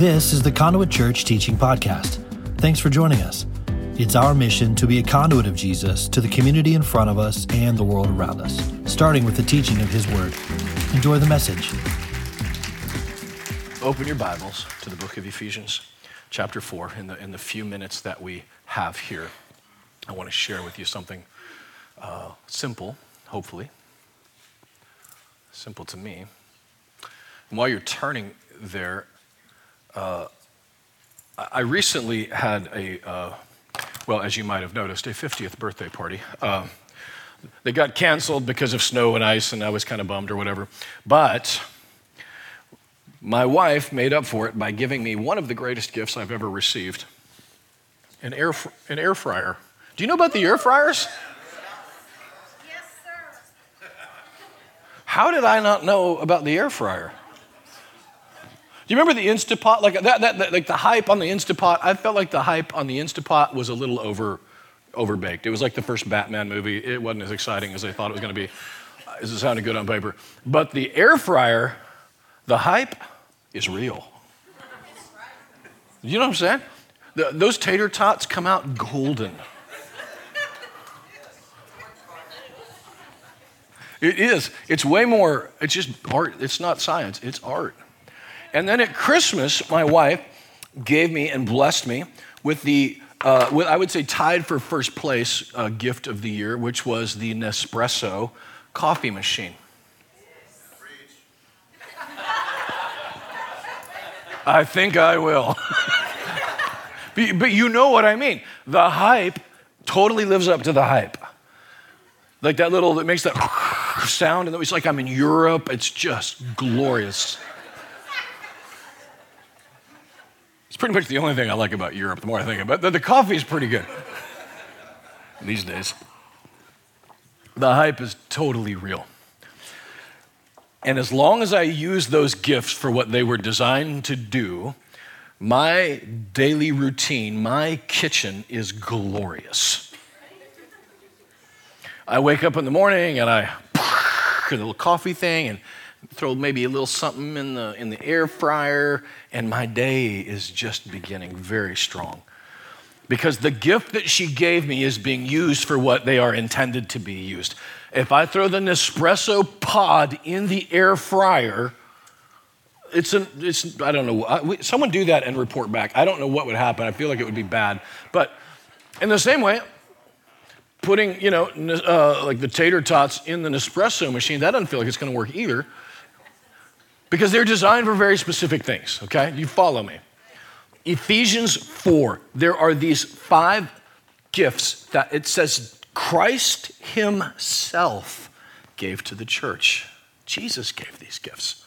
This is the Conduit Church Teaching Podcast. Thanks for joining us. It's our mission to be a conduit of Jesus to the community in front of us and the world around us, starting with the teaching of His Word. Enjoy the message. Open your Bibles to the book of Ephesians, chapter 4. In the, in the few minutes that we have here, I want to share with you something uh, simple, hopefully. Simple to me. And while you're turning there, uh, I recently had a, uh, well, as you might have noticed, a 50th birthday party. Uh, they got canceled because of snow and ice, and I was kind of bummed or whatever. But my wife made up for it by giving me one of the greatest gifts I've ever received an air, an air fryer. Do you know about the air fryers? Yes, sir. How did I not know about the air fryer? Do you remember the Instapot? Like that, that, that, like the hype on the Instapot. I felt like the hype on the Instapot was a little over, overbaked. It was like the first Batman movie. It wasn't as exciting as I thought it was going to be. Uh, is it sounded good on paper. But the air fryer, the hype is real. You know what I'm saying? The, those tater tots come out golden. It is. It's way more, it's just art. It's not science, it's art. And then at Christmas, my wife gave me and blessed me with the, uh, with, I would say, tied for first place uh, gift of the year, which was the Nespresso coffee machine. I think I will. but, but you know what I mean. The hype totally lives up to the hype. Like that little, that makes that sound, and it's like I'm in Europe. It's just glorious. It's pretty much the only thing I like about Europe, the more I think about it. The, coffee is pretty good these days. The hype is totally real. And as long as I use those gifts for what they were designed to do, my daily routine, my kitchen is glorious. I wake up in the morning and I a little coffee thing and throw maybe a little something in the in the air fryer and my day is just beginning very strong. Because the gift that she gave me is being used for what they are intended to be used. If I throw the Nespresso pod in the air fryer, it's an, it's, I don't know. Someone do that and report back. I don't know what would happen. I feel like it would be bad. But in the same way, putting, you know, uh, like the tater tots in the Nespresso machine, that doesn't feel like it's going to work either because they're designed for very specific things, okay? You follow me. Ephesians 4, there are these five gifts that it says Christ Himself gave to the church. Jesus gave these gifts.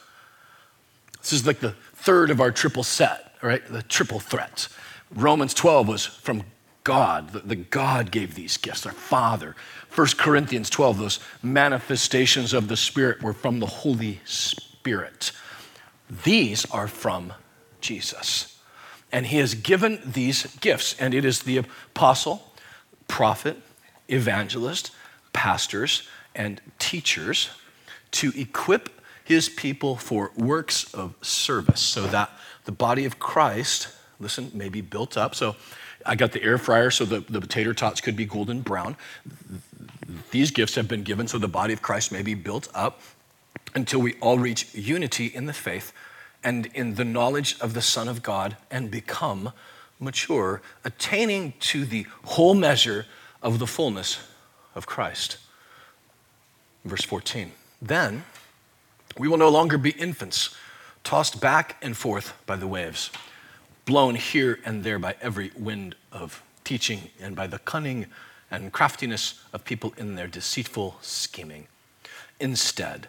This is like the third of our triple set, right? The triple threat. Romans 12 was from God. The, the God gave these gifts, our Father. 1 Corinthians 12, those manifestations of the Spirit were from the Holy Spirit. These are from Jesus. And He has given these gifts, and it is the apostle, prophet, evangelist, pastors, and teachers to equip His people for works of service so that the body of Christ, listen, may be built up. So, I got the air fryer so the, the potato tots could be golden brown. These gifts have been given so the body of Christ may be built up until we all reach unity in the faith and in the knowledge of the Son of God and become mature, attaining to the whole measure of the fullness of Christ. Verse 14. Then we will no longer be infants, tossed back and forth by the waves blown here and there by every wind of teaching and by the cunning and craftiness of people in their deceitful scheming. Instead,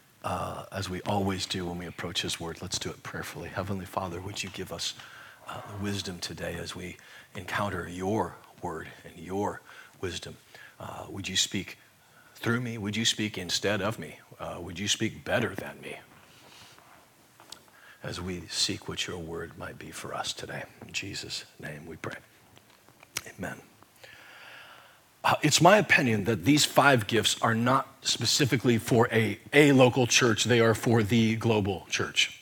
uh, as we always do when we approach His word. Let's do it prayerfully. Heavenly Father, would you give us uh, wisdom today as we encounter your word and your wisdom. Uh, would you speak through me? Would you speak instead of me? Uh, would you speak better than me? As we seek what your word might be for us today. In Jesus' name we pray. Amen. Uh, it's my opinion that these five gifts are not specifically for a, a local church, they are for the global church.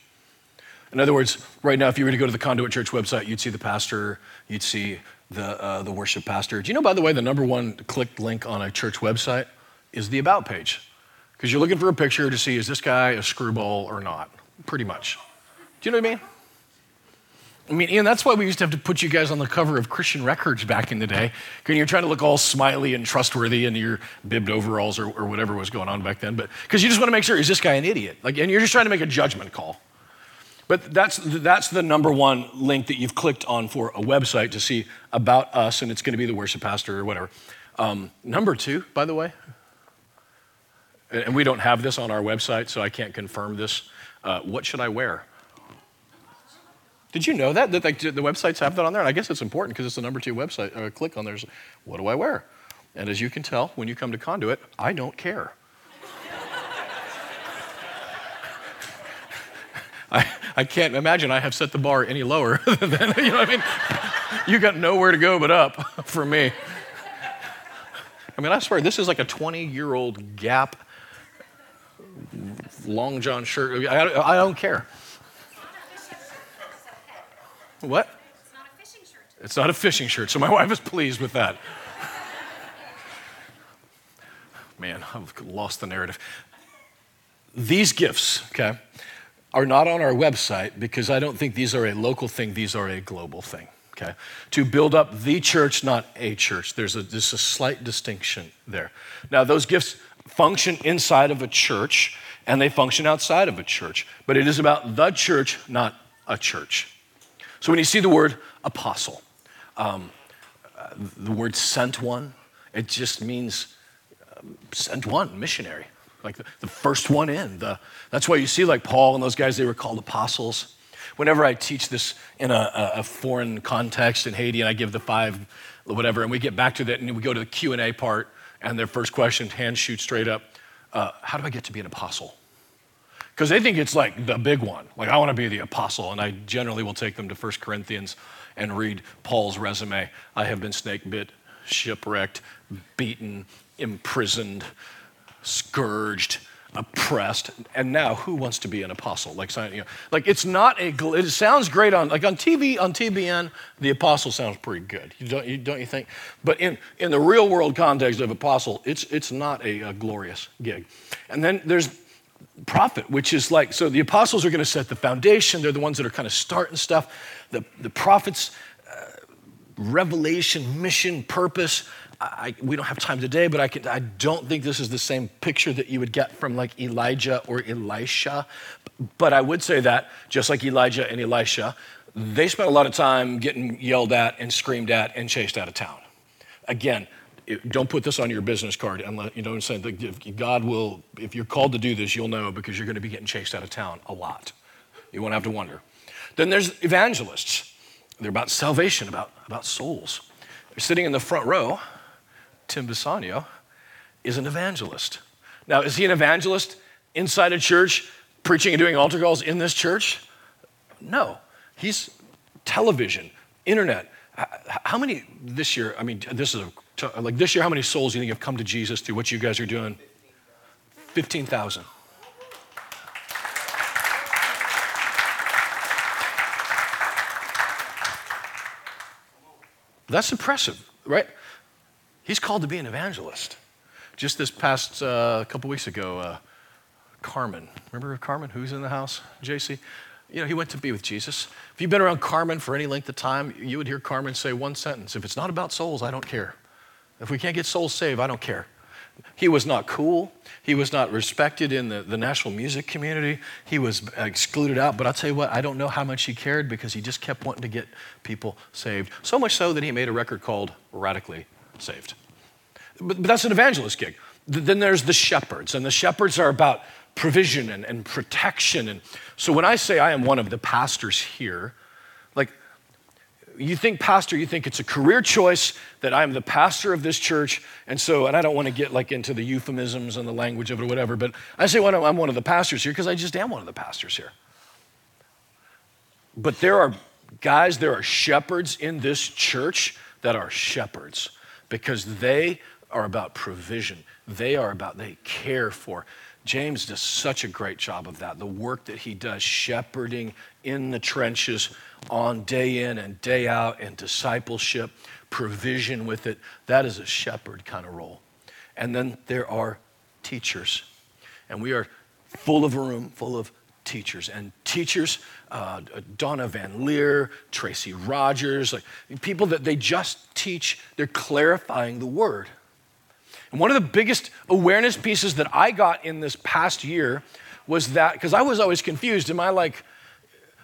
In other words, right now, if you were to go to the Conduit Church website, you'd see the pastor, you'd see the, uh, the worship pastor. Do you know, by the way, the number one clicked link on a church website is the About page? Because you're looking for a picture to see is this guy a screwball or not, pretty much. Do you know what I mean? I mean, Ian, that's why we used to have to put you guys on the cover of Christian Records back in the day. Because you're trying to look all smiley and trustworthy in your bibbed overalls or, or whatever was going on back then. But because you just want to make sure, is this guy an idiot? Like, and you're just trying to make a judgment call. But that's, that's the number one link that you've clicked on for a website to see about us, and it's going to be the worship pastor or whatever. Um, number two, by the way, and we don't have this on our website, so I can't confirm this. Uh, what should I wear? Did you know that? That like, the websites have that on there? And I guess it's important because it's the number two website. Uh, click on there's, what do I wear? And as you can tell, when you come to Conduit, I don't care. I, I can't imagine I have set the bar any lower than, you know what I mean? You got nowhere to go but up for me. I mean, I swear, this is like a 20 year old Gap long john shirt. I, I don't care. What? It's not a fishing shirt. It's not a fishing shirt, so my wife is pleased with that. Man, I've lost the narrative. These gifts, okay, are not on our website because I don't think these are a local thing, these are a global thing. Okay? To build up the church, not a church. There's a, there's a slight distinction there. Now, those gifts function inside of a church and they function outside of a church, but it is about the church, not a church. So when you see the word apostle, um, uh, the word sent one, it just means um, sent one, missionary, like the, the first one in. The, that's why you see like Paul and those guys, they were called apostles. Whenever I teach this in a, a foreign context in Haiti and I give the five, whatever, and we get back to that and we go to the Q&A part and their first question, hands shoot straight up, uh, how do I get to be an apostle? Because they think it's like the big one. Like, I want to be the apostle. And I generally will take them to 1 Corinthians and read Paul's resume. I have been snake bit, shipwrecked, beaten, imprisoned, scourged, oppressed. And now, who wants to be an apostle? Like, you know, like it's not a, it sounds great on, like on TV, on TBN, the apostle sounds pretty good. You don't, you, don't you think? But in, in the real world context of apostle, it's, it's not a, a glorious gig. And then there's, prophet, which is like, so the apostles are going to set the foundation. They're the ones that are kind of starting stuff. The, the prophets, uh, revelation, mission, purpose. I, we don't have time today, but I, can, I don't think this is the same picture that you would get from like Elijah or Elisha. But I would say that, just like Elijah and Elisha, they spent a lot of time getting yelled at and screamed at and chased out of town. Again, don't put this on your business card unless you know what I'm saying. God will, if you're called to do this, you'll know because you're going to be getting chased out of town a lot. You won't have to wonder. Then there's evangelists. They're about salvation, about, about souls. They're sitting in the front row. Tim Bisagno is an evangelist. Now, is he an evangelist inside a church, preaching and doing altar calls in this church? No. He's television, internet. How many this year? I mean, this is a like this year, how many souls do you think have come to Jesus through what you guys are doing? 15,000. That's impressive, right? He's called to be an evangelist. Just this past uh, couple weeks ago, uh, Carmen, remember Carmen, who's in the house? JC? You know, he went to be with Jesus. If you've been around Carmen for any length of time, you would hear Carmen say one sentence If it's not about souls, I don't care. If we can't get souls saved, I don't care. He was not cool. He was not respected in the, the national music community. He was excluded out. But I'll tell you what, I don't know how much he cared because he just kept wanting to get people saved. So much so that he made a record called Radically Saved. But, but that's an evangelist gig. Then there's the shepherds, and the shepherds are about provision and, and protection. And so when I say I am one of the pastors here, you think pastor, you think it's a career choice that I'm the pastor of this church. And so, and I don't want to get like into the euphemisms and the language of it or whatever, but I say well, I'm one of the pastors here because I just am one of the pastors here. But there are guys, there are shepherds in this church that are shepherds because they are about provision. They are about, they care for. James does such a great job of that. The work that he does, shepherding in the trenches on day in and day out, and discipleship, provision with it, that is a shepherd kind of role. And then there are teachers. And we are full of a room full of teachers. And teachers, uh, Donna Van Leer, Tracy Rogers, like people that they just teach, they're clarifying the word. And one of the biggest awareness pieces that I got in this past year was that, because I was always confused. Am I like,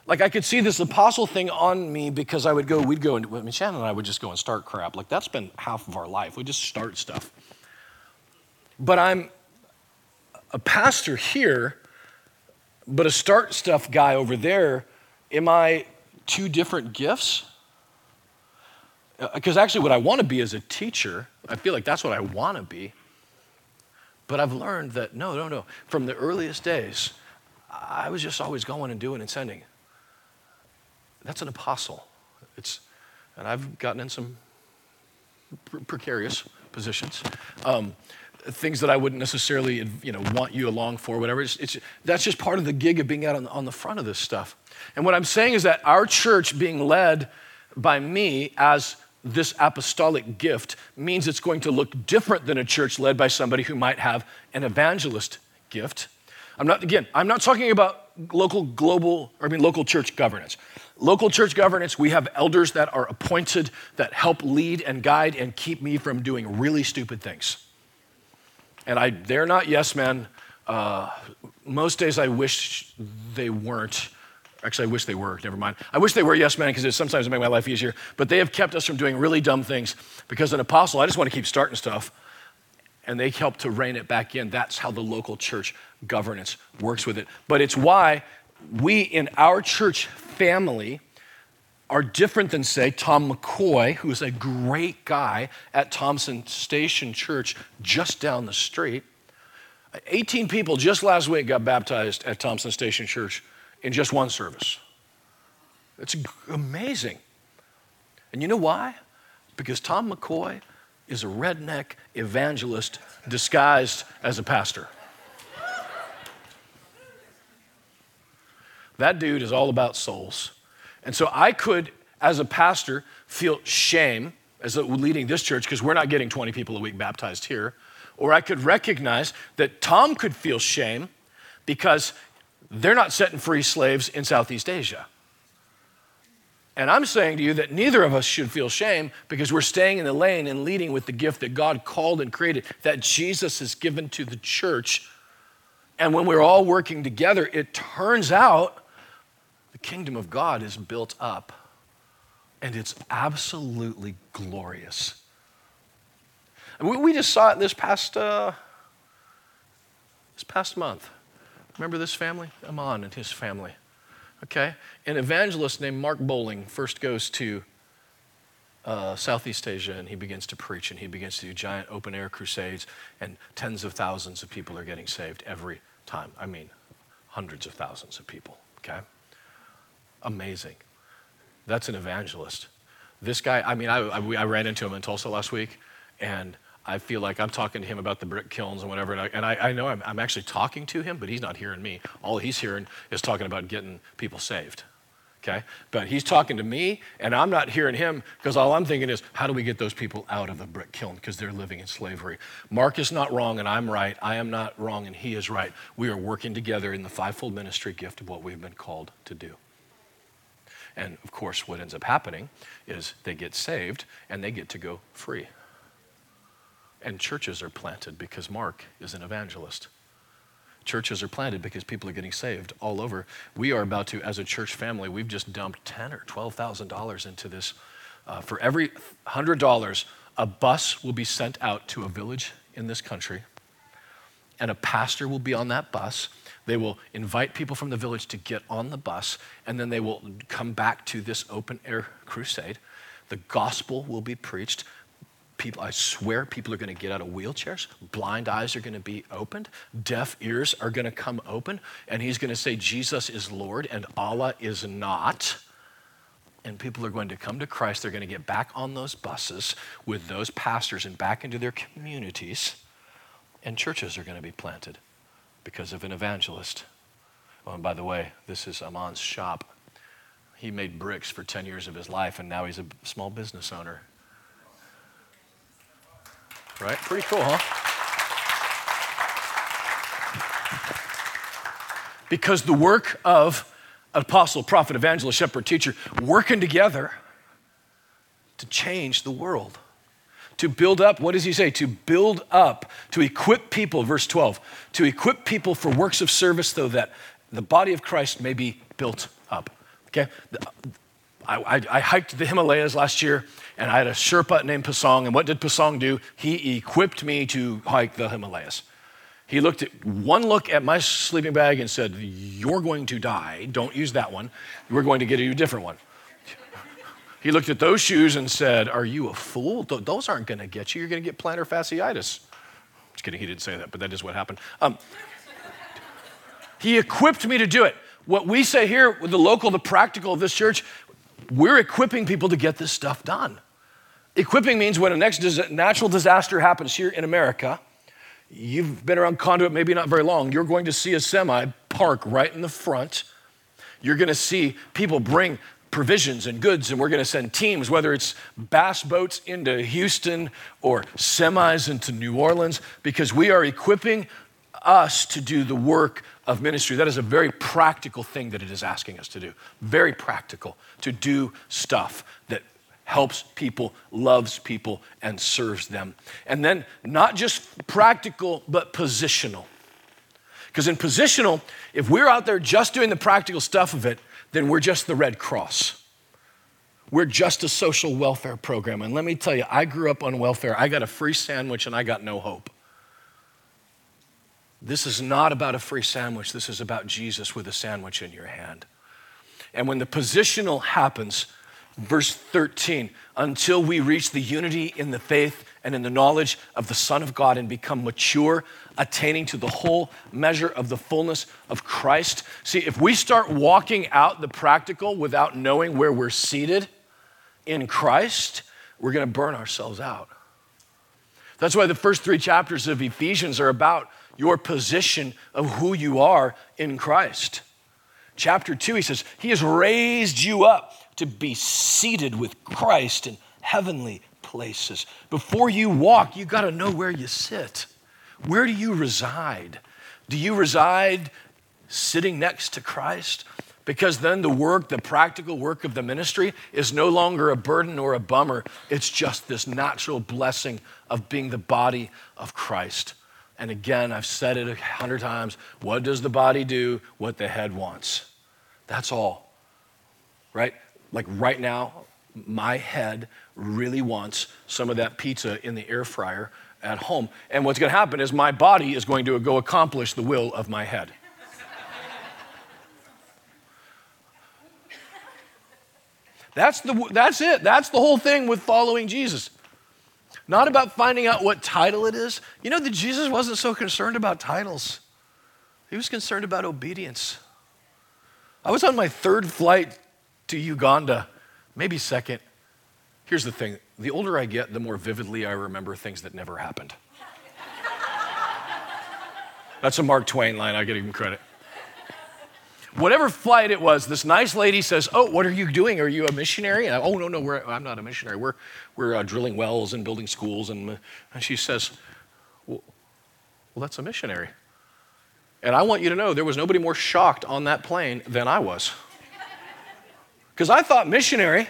like I could see this apostle thing on me because I would go, we'd go, and I mean, Shannon and I would just go and start crap. Like that's been half of our life. We just start stuff. But I'm a pastor here, but a start stuff guy over there. Am I two different gifts? Because uh, actually, what I want to be is a teacher. I feel like that's what I want to be. But I've learned that no, no, no. From the earliest days, I was just always going and doing and sending. That's an apostle. It's, and I've gotten in some precarious positions. Um, things that I wouldn't necessarily, you know, want you along for, whatever. It's, it's, that's just part of the gig of being out on, on the front of this stuff. And what I'm saying is that our church being led by me as this apostolic gift means it's going to look different than a church led by somebody who might have an evangelist gift. I'm not, again, I'm not talking about local, global, I mean local church governance. Local church governance, we have elders that are appointed that help lead and guide and keep me from doing really stupid things. And I, they're not yes men. Uh, most days I wish they weren't. Actually, I wish they were. Never mind. I wish they were yes men because it sometimes make my life easier. But they have kept us from doing really dumb things because an apostle, I just want to keep starting stuff. And they help to rein it back in. That's how the local church governance works with it. But it's why we in our church family are different than, say, Tom McCoy, who is a great guy at Thompson Station Church just down the street. 18 people just last week got baptized at Thompson Station Church in just one service. It's amazing. And you know why? Because Tom McCoy is a redneck evangelist disguised as a pastor. That dude is all about souls. And so I could, as a pastor, feel shame as leading this church because we're not getting 20 people a week baptized here. Or I could recognize that Tom could feel shame because they're not setting free slaves in Southeast Asia. And I'm saying to you that neither of us should feel shame because we're staying in the lane and leading with the gift that God called and created, that Jesus has given to the church. And when we're all working together, it turns out the kingdom of God is built up and it's absolutely glorious. And we, just saw it this past, uh, this past month. Remember this family? Amon and his family. Okay? An evangelist named Mark Bowling first goes to uh, Southeast Asia and he begins to preach and he begins to do giant open air crusades, and tens of thousands of people are getting saved every time. I mean, hundreds of thousands of people. Okay? Amazing. That's an evangelist. This guy, I mean, I, I, I ran into him in Tulsa last week, and I feel like I'm talking to him about the brick kilns and whatever. And I, and I, I know I'm, I'm, actually talking to him, but he's not hearing me. All he's hearing is talking about getting people saved. Okay? But he's talking to me, and I'm not hearing him because all I'm thinking is, how do we get those people out of the brick kiln because they're living in slavery? Mark is not wrong, and I'm right. I am not wrong, and he is right. We are working together in the fivefold ministry gift of what we've been called to do. And of course, what ends up happening is they get saved and they get to go free. And churches are planted because Mark is an evangelist. Churches are planted because people are getting saved all over. We are about to, as a church family, we've just dumped ten or twelve thousand dollars into this. Uh, for every hundred dollars, a bus will be sent out to a village in this country, and a pastor will be on that bus. They will invite people from the village to get on the bus, and then they will come back to this open air crusade. The gospel will be preached. People, I swear, people are going to get out of wheelchairs. Blind eyes are going to be opened. Deaf ears are going to come open. And he's going to say, Jesus is Lord and Allah is not. And people are going to come to Christ. They're going to get back on those buses with those pastors and back into their communities. And churches are going to be planted because of an evangelist. Oh, and by the way, this is Aman's shop. He made bricks for 10 years of his life, and now he's a small business owner. Right? Pretty cool, huh? Because the work of apostle, prophet, evangelist, shepherd, teacher working together to change the world. To build up, what does he say? To build up, to equip people, verse 12, to equip people for works of service so that the body of Christ may be built up. Okay? I, I, I hiked the Himalayas last year and I had a Sherpa named Pasang. And what did Pasang do? He equipped me to hike the Himalayas. He looked at one look at my sleeping bag and said, You're going to die. Don't use that one. We're going to get you a different one. He looked at those shoes and said, Are you a fool? Those aren't going to get you. You're going to get plantar fasciitis. Just kidding, he didn't say that, but that is what happened. Um, he equipped me to do it. What we say here with the local, the practical of this church, we're equipping people to get this stuff done. Equipping means when a next natural disaster happens here in America, you've been around conduit maybe not very long, you're going to see a semi park right in the front. You're going to see people bring provisions and goods, and we're going to send teams, whether it's bass boats into Houston or semis into New Orleans, because we are equipping us to do the work of ministry. That is a very practical thing that it is asking us to do. Very practical to do stuff that helps people, loves people, and serves them. And then not just practical, but positional. Because in positional, if we're out there just doing the practical stuff of it, then we're just the Red Cross. We're just a social welfare program. And let me tell you, I grew up on welfare. I got a free sandwich and I got no hope. This is not about a free sandwich. This is about Jesus with a sandwich in your hand. And when the positional happens, verse 13, until we reach the unity in the faith and in the knowledge of the Son of God and become mature, attaining to the whole measure of the fullness of Christ. See, if we start walking out the practical without knowing where we're seated in Christ, we're going to burn ourselves out. That's why the first three chapters of Ephesians are about your position of who you are in Christ. Chapter 2, he says, He has raised you up to be seated with Christ in heavenly places. Before you walk, you got to know where you sit. Where do you reside? Do you reside sitting next to Christ? Because then the work, the practical work of the ministry, is no longer a burden or a bummer. It's just this natural blessing of being the body of Christ. And again, I've said it a hundred times what does the body do? What the head wants. That's all. Right? Like right now, my head really wants some of that pizza in the air fryer at home. And what's going to happen is my body is going to go accomplish the will of my head. That's, the, that's it. That's the whole thing with following Jesus. Not about finding out what title it is. You know that Jesus wasn't so concerned about titles, he was concerned about obedience. I was on my third flight to Uganda, maybe second. Here's the thing the older I get, the more vividly I remember things that never happened. That's a Mark Twain line, I get him credit. Whatever flight it was, this nice lady says, Oh, what are you doing? Are you a missionary? I, oh, no, no, I'm not a missionary. We're, we're uh, drilling wells and building schools. And, and she says, well, well, that's a missionary. And I want you to know there was nobody more shocked on that plane than I was. Because I thought missionary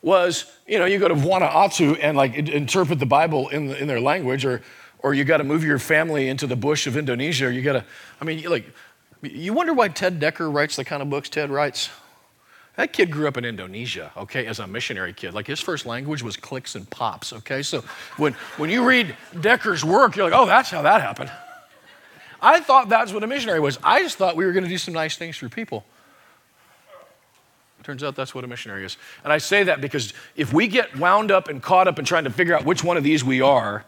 was, you know, you go to Vanuatu and like interpret the Bible in, the, in their language, or, or you got to move your family into the bush of Indonesia, or you got to, I mean, like, you wonder why Ted Dekker writes the kind of books Ted writes? That kid grew up in Indonesia, okay, as a missionary kid. Like his first language was clicks and pops, okay? So when, when you read Dekker's work, you're like, oh, that's how that happened. I thought that's what a missionary was. I just thought we were going to do some nice things for people. Turns out that's what a missionary is. And I say that because if we get wound up and caught up in trying to figure out which one of these we are,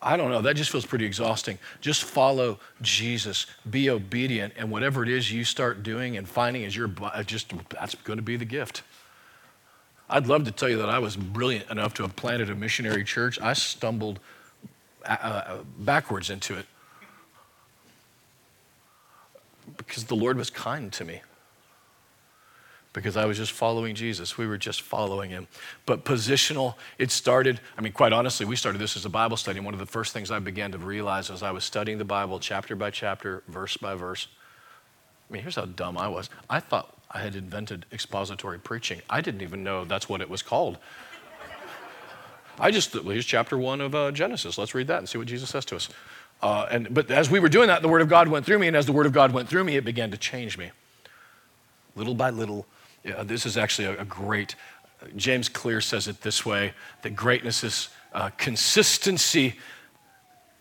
I don't know, that just feels pretty exhausting. Just follow Jesus, be obedient, and whatever it is you start doing and finding is your just that's going to be the gift. I'd love to tell you that I was brilliant enough to have planted a missionary church. I stumbled uh, uh backwards into it because the Lord was kind to me because I was just following Jesus. We were just following him. But positional, it started, I mean, quite honestly, we started this as a Bible study. And one of the first things I began to realize as I was studying the Bible, chapter by chapter, verse by verse, I mean, here's how dumb I was. I thought I had invented expository preaching. I didn't even know that's what it was called. I just, well, here's chapter one of uh, Genesis. Let's read that and see what Jesus says to us. Uh, and, but as we were doing that, the Word of God went through me, and as the Word of God went through me, it began to change me. Little by little, this is actually a, a great, James Clear says it this way that greatness is uh, consistency.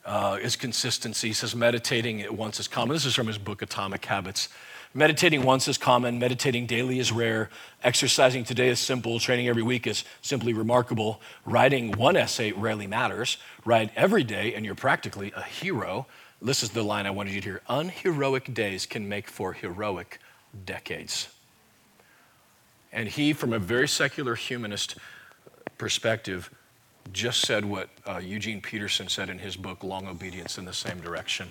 Uh, is consistency. He says meditating once is common. This is from his book, Atomic Habits. Meditating once is common, meditating daily is rare, exercising today is simple, training every week is simply remarkable, writing one essay rarely matters, write every day and you're practically a hero. This is the line I wanted you to hear unheroic days can make for heroic decades. And he, from a very secular humanist perspective, just said what uh, Eugene Peterson said in his book, Long Obedience in the Same Direction.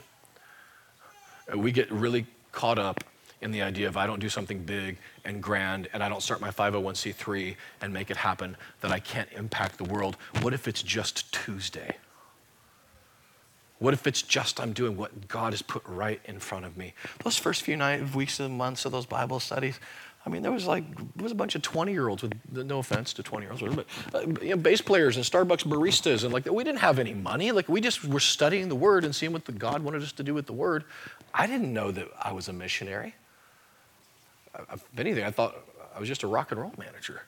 Uh, we get really caught up in the idea of I don't do something big and grand and I don't start my 501c3 and make it happen, that I can't impact the world. What if it's just Tuesday? What if it's just I'm doing what God has put right in front of me? Those first few night, weeks and months of those Bible studies, I mean, there was like there was a bunch of 20 year olds with no offense to 20 year olds, but uh, you know, bass players and Starbucks baristas and like we didn't have any money. Like we just were studying the Word and seeing what the God wanted us to do with the Word. I didn't know that I was a missionary. If anything, I thought I was just a rock and roll manager.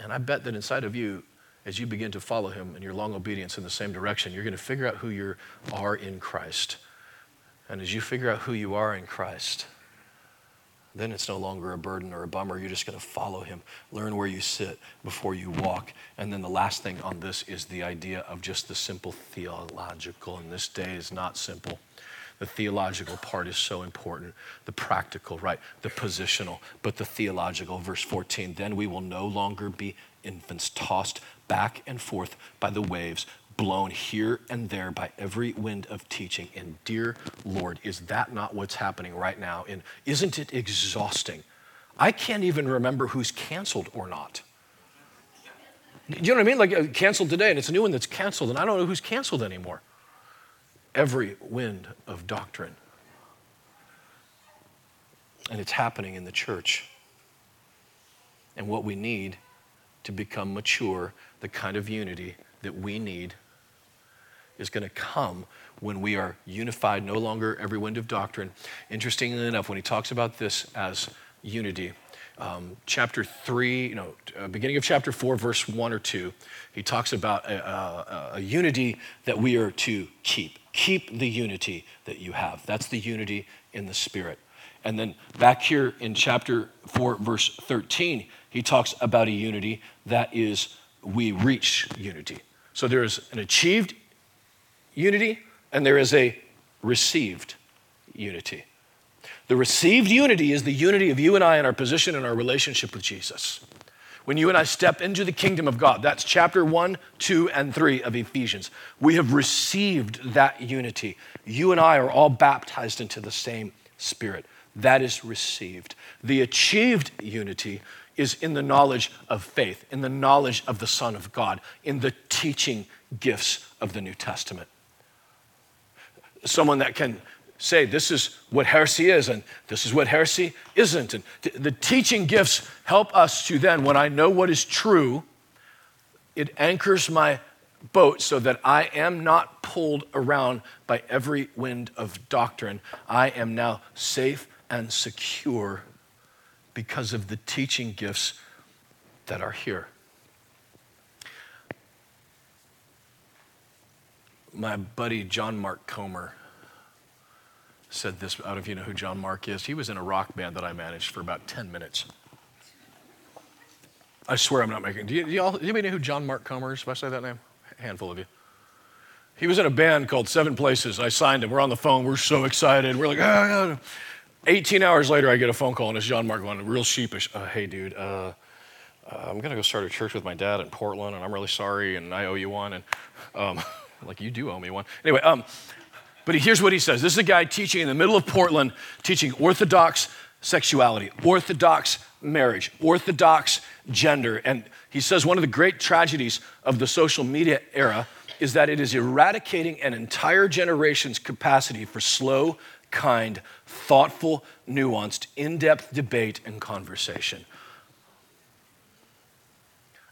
And I bet that inside of you, as you begin to follow Him in your long obedience in the same direction, you're going to figure out who you are in Christ. And as you figure out who you are in Christ, then it's no longer a burden or a bummer. You're just going to follow him, learn where you sit before you walk. And then the last thing on this is the idea of just the simple theological. And this day is not simple. The theological part is so important. The practical, right? The positional, but the theological. Verse 14 then we will no longer be infants tossed back and forth by the waves, blown here and there by every wind of teaching. And dear Lord, is that not what's happening right now? And isn't it exhausting? I can't even remember who's canceled or not. Do you know what I mean? Like uh, canceled today, and it's a new one that's canceled, and I don't know who's canceled anymore. Every wind of doctrine. And it's happening in the church. And what we need to become mature, the kind of unity that we need is going to come when we are unified, no longer every wind of doctrine. Interestingly enough, when he talks about this as unity, um, chapter 3, you know, uh, beginning of chapter 4, verse 1 or 2, he talks about a, a, a unity that we are to keep. Keep the unity that you have. That's the unity in the Spirit. And then back here in chapter 4, verse 13, he talks about a unity that is we reach unity. So there is an achieved unity and there is a received unity. The received unity is the unity of you and I in our position and our relationship with Jesus. When you and I step into the kingdom of God, that's chapter 1, 2, and 3 of Ephesians. We have received that unity. You and I are all baptized into the same Spirit. That is received. The achieved unity is in the knowledge of faith, in the knowledge of the Son of God, in the teaching gifts of the New Testament someone that can say this is what heresy is and this is what heresy isn't. And t- the teaching gifts help us to then, when I know what is true, it anchors my boat so that I am not pulled around by every wind of doctrine. I am now safe and secure because of the teaching gifts that are here. My buddy John Mark Comer said this. Out of you know who John Mark is? He was in a rock band that I managed for about 10 minutes. I swear I'm not making. Do you, do y'all, anybody know who John Mark Comer is? If I say that name, a handful of you. He was in a band called Seven Places. I signed him. We're on the phone. We're so excited. We're like, ah, 18 hours later, I get a phone call, and it's John Mark going, real sheepish. Uh, hey, dude, uh, uh, I'm going to go start a church with my dad in Portland, and I'm really sorry, and I owe you one. And um, like, you do owe me one. Anyway, um, but here's what he says this is a guy teaching in the middle of Portland, teaching Orthodox sexuality, Orthodox marriage, Orthodox gender. And he says one of the great tragedies of the social media era is that it is eradicating an entire generation's capacity for slow, kind, thoughtful, nuanced, in depth debate and conversation.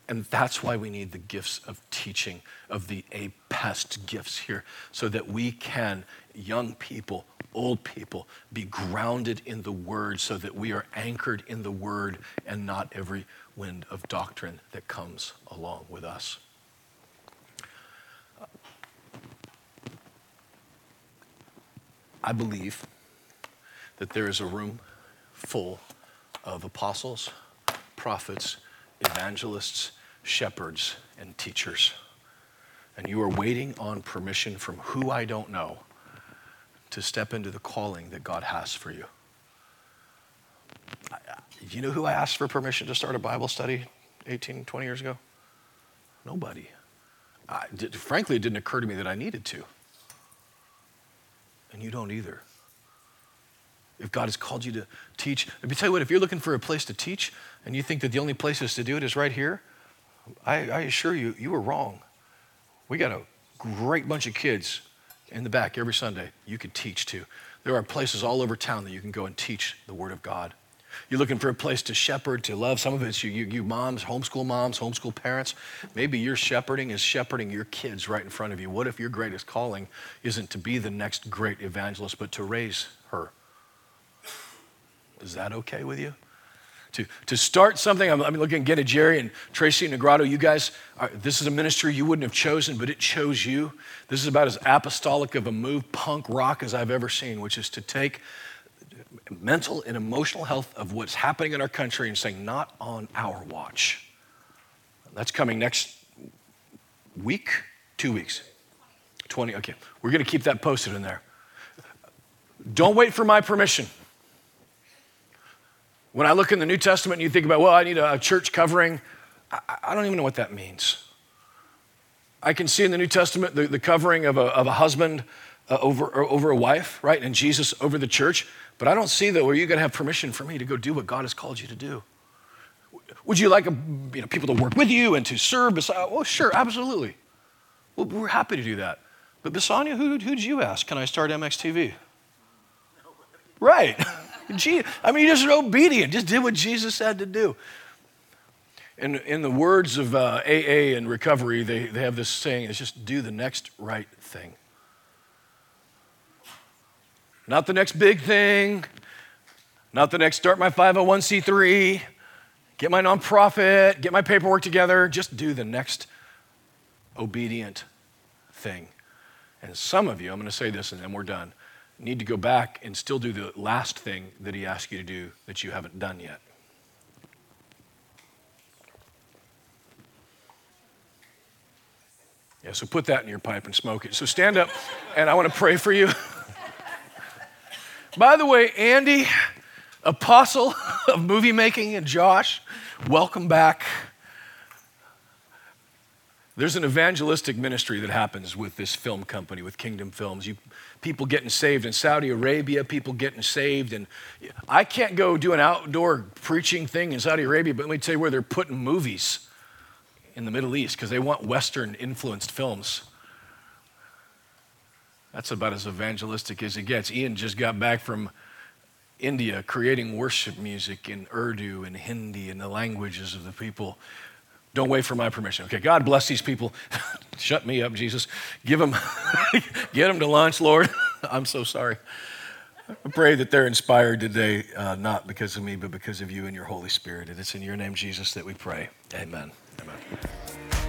And that's why we need the gifts of teaching, of the APEST gifts here, so that we can, young people, old people, be grounded in the Word, so that we are anchored in the Word and not every wind of doctrine that comes along with us. I believe that there is a room full of apostles, prophets, evangelists, shepherds, and teachers. And you are waiting on permission from who I don't know to step into the calling that God has for you. You know who I asked for permission to start a Bible study 18, 20 years ago? Nobody. I, frankly, it didn't occur to me that I needed to. And you don't either. If God has called you to teach, let me tell you what, if you're looking for a place to teach and you think that the only places to do it is right here, I, I assure you, you were wrong. We got a great bunch of kids in the back every Sunday you could teach to. There are places all over town that you can go and teach the Word of God. You're looking for a place to shepherd, to love. Some of it's you, you, you, moms, homeschool moms, homeschool parents. Maybe your shepherding is shepherding your kids right in front of you. What if your greatest calling isn't to be the next great evangelist, but to raise her? Is that okay with you? To, to start something, I'm, I'm looking again at Jerry and Tracy Negrado. You guys, are, this is a ministry you wouldn't have chosen, but it chose you. This is about as apostolic of a move, punk rock, as I've ever seen, which is to take mental and emotional health of what's happening in our country and saying, not on our watch. That's coming next week, two weeks. 20, okay. We're going to keep that posted in there. Don't wait for my permission. When I look in the New Testament and you think about, well, I need a church covering, I, I don't even know what that means. I can see in the New Testament the, the covering of a, of a husband uh, over, over a wife, right? And Jesus over the church. But I don't see that where you're going to have permission for me to go do what God has called you to do. Would you like a, you know, people to work with you and to serve beside? Oh, sure, absolutely. Well, we're happy to do that. But Bisagno, who, who did you ask? Can I start MXTV? Right. Gee, I mean, you just obedient, just did what Jesus had to do. In, in the words of uh, AA and recovery, they, they have this saying, it's just do the next right thing. Not the next big thing, not the next start my 501c3, get my nonprofit, get my paperwork together, just do the next obedient thing. And some of you, I'm going to say this and then we're done need to go back and still do the last thing that he asked you to do that you haven't done yet. Yeah, so put that in your pipe and smoke it. So stand up, and I want to pray for you. By the way, Andy, apostle of movie making, and Josh, welcome back. There's an evangelistic ministry that happens with this film company, with Kingdom Films. You, people getting saved in Saudi Arabia, people getting saved. And I can't go do an outdoor preaching thing in Saudi Arabia, but let me tell you where they're putting movies in the Middle East because they want Western influenced films. That's about as evangelistic as it gets. Ian just got back from India creating worship music in Urdu and Hindi and the languages of the people don't wait for my permission. Okay, God bless these people. Shut me up, Jesus. Give them, get them to lunch, Lord. I'm so sorry. I pray that they're inspired today, uh, not because of me, but because of you and your Holy Spirit. And it's in your name, Jesus, that we pray. Amen. Amen.